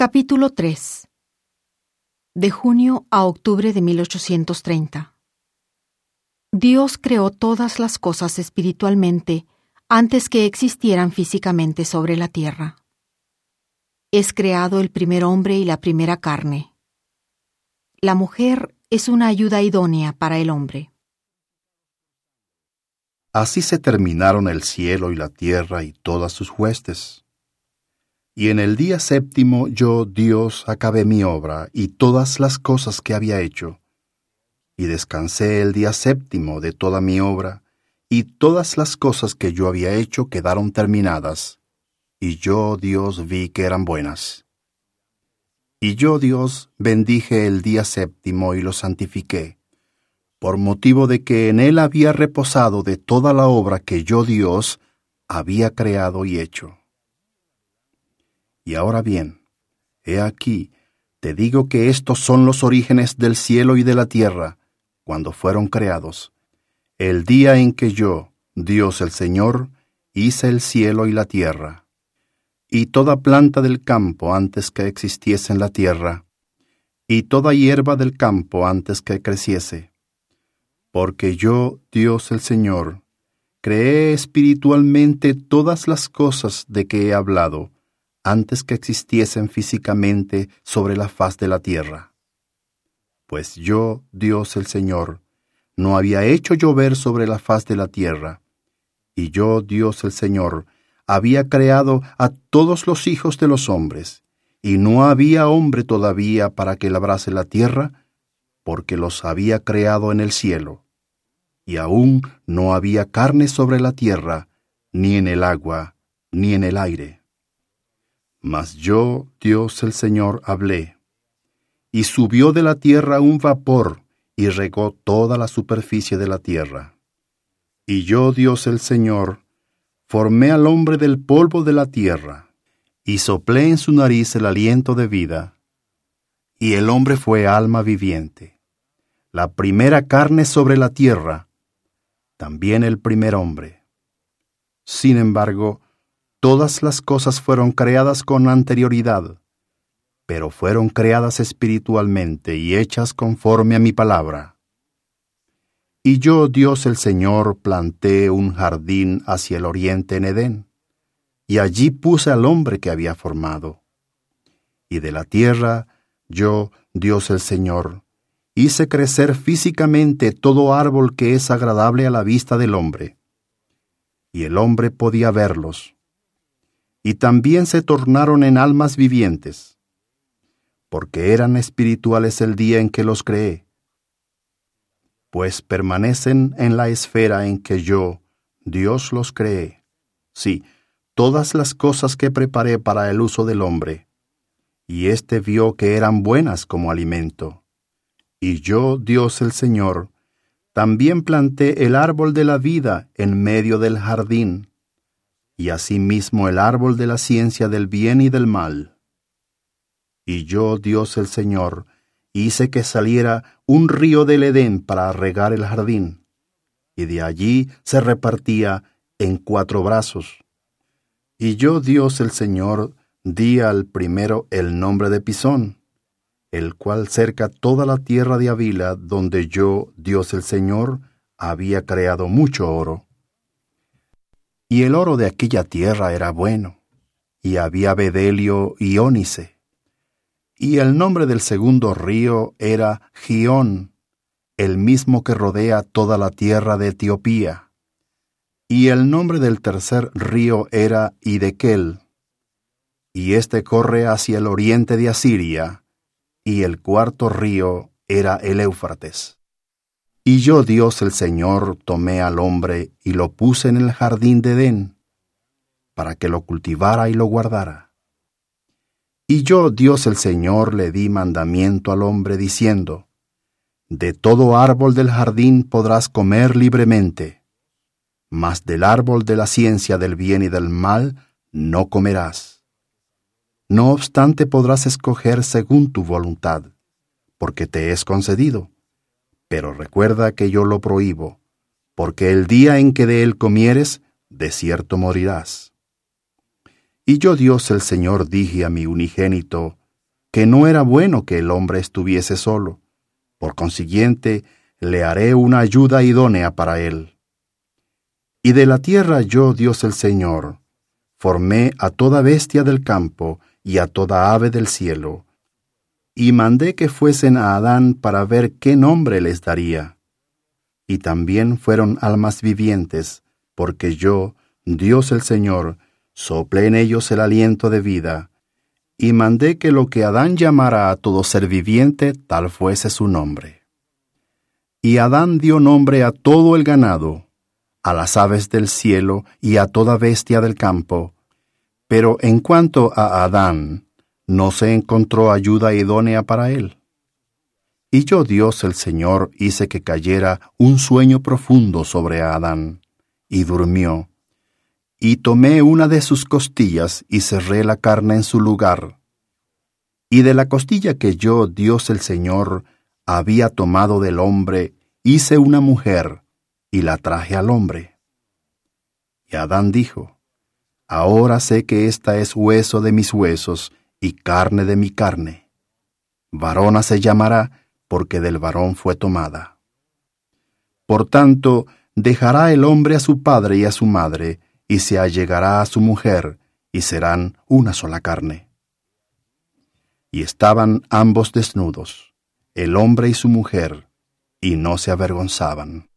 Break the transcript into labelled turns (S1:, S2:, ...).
S1: Capítulo 3 De junio a octubre de 1830 Dios creó todas las cosas espiritualmente antes que existieran físicamente sobre la tierra. Es creado el primer hombre y la primera carne. La mujer es una ayuda idónea para el hombre.
S2: Así se terminaron el cielo y la tierra y todas sus huestes. Y en el día séptimo yo, Dios, acabé mi obra y todas las cosas que había hecho. Y descansé el día séptimo de toda mi obra, y todas las cosas que yo había hecho quedaron terminadas. Y yo, Dios, vi que eran buenas. Y yo, Dios, bendije el día séptimo y lo santifiqué, por motivo de que en él había reposado de toda la obra que yo, Dios, había creado y hecho. Y ahora bien, he aquí, te digo que estos son los orígenes del cielo y de la tierra, cuando fueron creados, el día en que yo, Dios el Señor, hice el cielo y la tierra, y toda planta del campo antes que existiese en la tierra, y toda hierba del campo antes que creciese. Porque yo, Dios el Señor, creé espiritualmente todas las cosas de que he hablado, antes que existiesen físicamente sobre la faz de la tierra. Pues yo, Dios el Señor, no había hecho llover sobre la faz de la tierra, y yo, Dios el Señor, había creado a todos los hijos de los hombres, y no había hombre todavía para que labrase la tierra, porque los había creado en el cielo. Y aún no había carne sobre la tierra, ni en el agua, ni en el aire. Mas yo, Dios el Señor, hablé, y subió de la tierra un vapor, y regó toda la superficie de la tierra. Y yo, Dios el Señor, formé al hombre del polvo de la tierra, y soplé en su nariz el aliento de vida, y el hombre fue alma viviente, la primera carne sobre la tierra, también el primer hombre. Sin embargo, Todas las cosas fueron creadas con anterioridad, pero fueron creadas espiritualmente y hechas conforme a mi palabra. Y yo, Dios el Señor, planté un jardín hacia el oriente en Edén, y allí puse al hombre que había formado. Y de la tierra, yo, Dios el Señor, hice crecer físicamente todo árbol que es agradable a la vista del hombre. Y el hombre podía verlos y también se tornaron en almas vivientes, porque eran espirituales el día en que los creé, pues permanecen en la esfera en que yo, Dios, los creé. Sí, todas las cosas que preparé para el uso del hombre, y éste vio que eran buenas como alimento. Y yo, Dios el Señor, también planté el árbol de la vida en medio del jardín, y asimismo el árbol de la ciencia del bien y del mal. Y yo, Dios el Señor, hice que saliera un río del Edén para regar el jardín, y de allí se repartía en cuatro brazos. Y yo, Dios el Señor, di al primero el nombre de Pisón, el cual cerca toda la tierra de Avila, donde yo, Dios el Señor, había creado mucho oro y el oro de aquella tierra era bueno, y había bedelio y ónice. Y el nombre del segundo río era Gión, el mismo que rodea toda la tierra de Etiopía. Y el nombre del tercer río era Idekel. Y éste corre hacia el oriente de Asiria, y el cuarto río era el Éufrates. Y yo, Dios el Señor, tomé al hombre y lo puse en el jardín de Edén, para que lo cultivara y lo guardara. Y yo, Dios el Señor, le di mandamiento al hombre diciendo, De todo árbol del jardín podrás comer libremente, mas del árbol de la ciencia del bien y del mal no comerás. No obstante podrás escoger según tu voluntad, porque te es concedido pero recuerda que yo lo prohíbo, porque el día en que de él comieres, de cierto morirás. Y yo Dios el Señor dije a mi unigénito, que no era bueno que el hombre estuviese solo. Por consiguiente, le haré una ayuda idónea para él. Y de la tierra yo, Dios el Señor, formé a toda bestia del campo y a toda ave del cielo, y mandé que fuesen a Adán para ver qué nombre les daría. Y también fueron almas vivientes, porque yo, Dios el Señor, soplé en ellos el aliento de vida, y mandé que lo que Adán llamara a todo ser viviente, tal fuese su nombre. Y Adán dio nombre a todo el ganado, a las aves del cielo y a toda bestia del campo. Pero en cuanto a Adán, no se encontró ayuda idónea para él. Y yo Dios el Señor hice que cayera un sueño profundo sobre Adán, y durmió. Y tomé una de sus costillas y cerré la carne en su lugar. Y de la costilla que yo, Dios el Señor, había tomado del hombre, hice una mujer, y la traje al hombre. Y Adán dijo, Ahora sé que esta es hueso de mis huesos y carne de mi carne. Varona se llamará porque del varón fue tomada. Por tanto, dejará el hombre a su padre y a su madre, y se allegará a su mujer, y serán una sola carne. Y estaban ambos desnudos, el hombre y su mujer, y no se avergonzaban.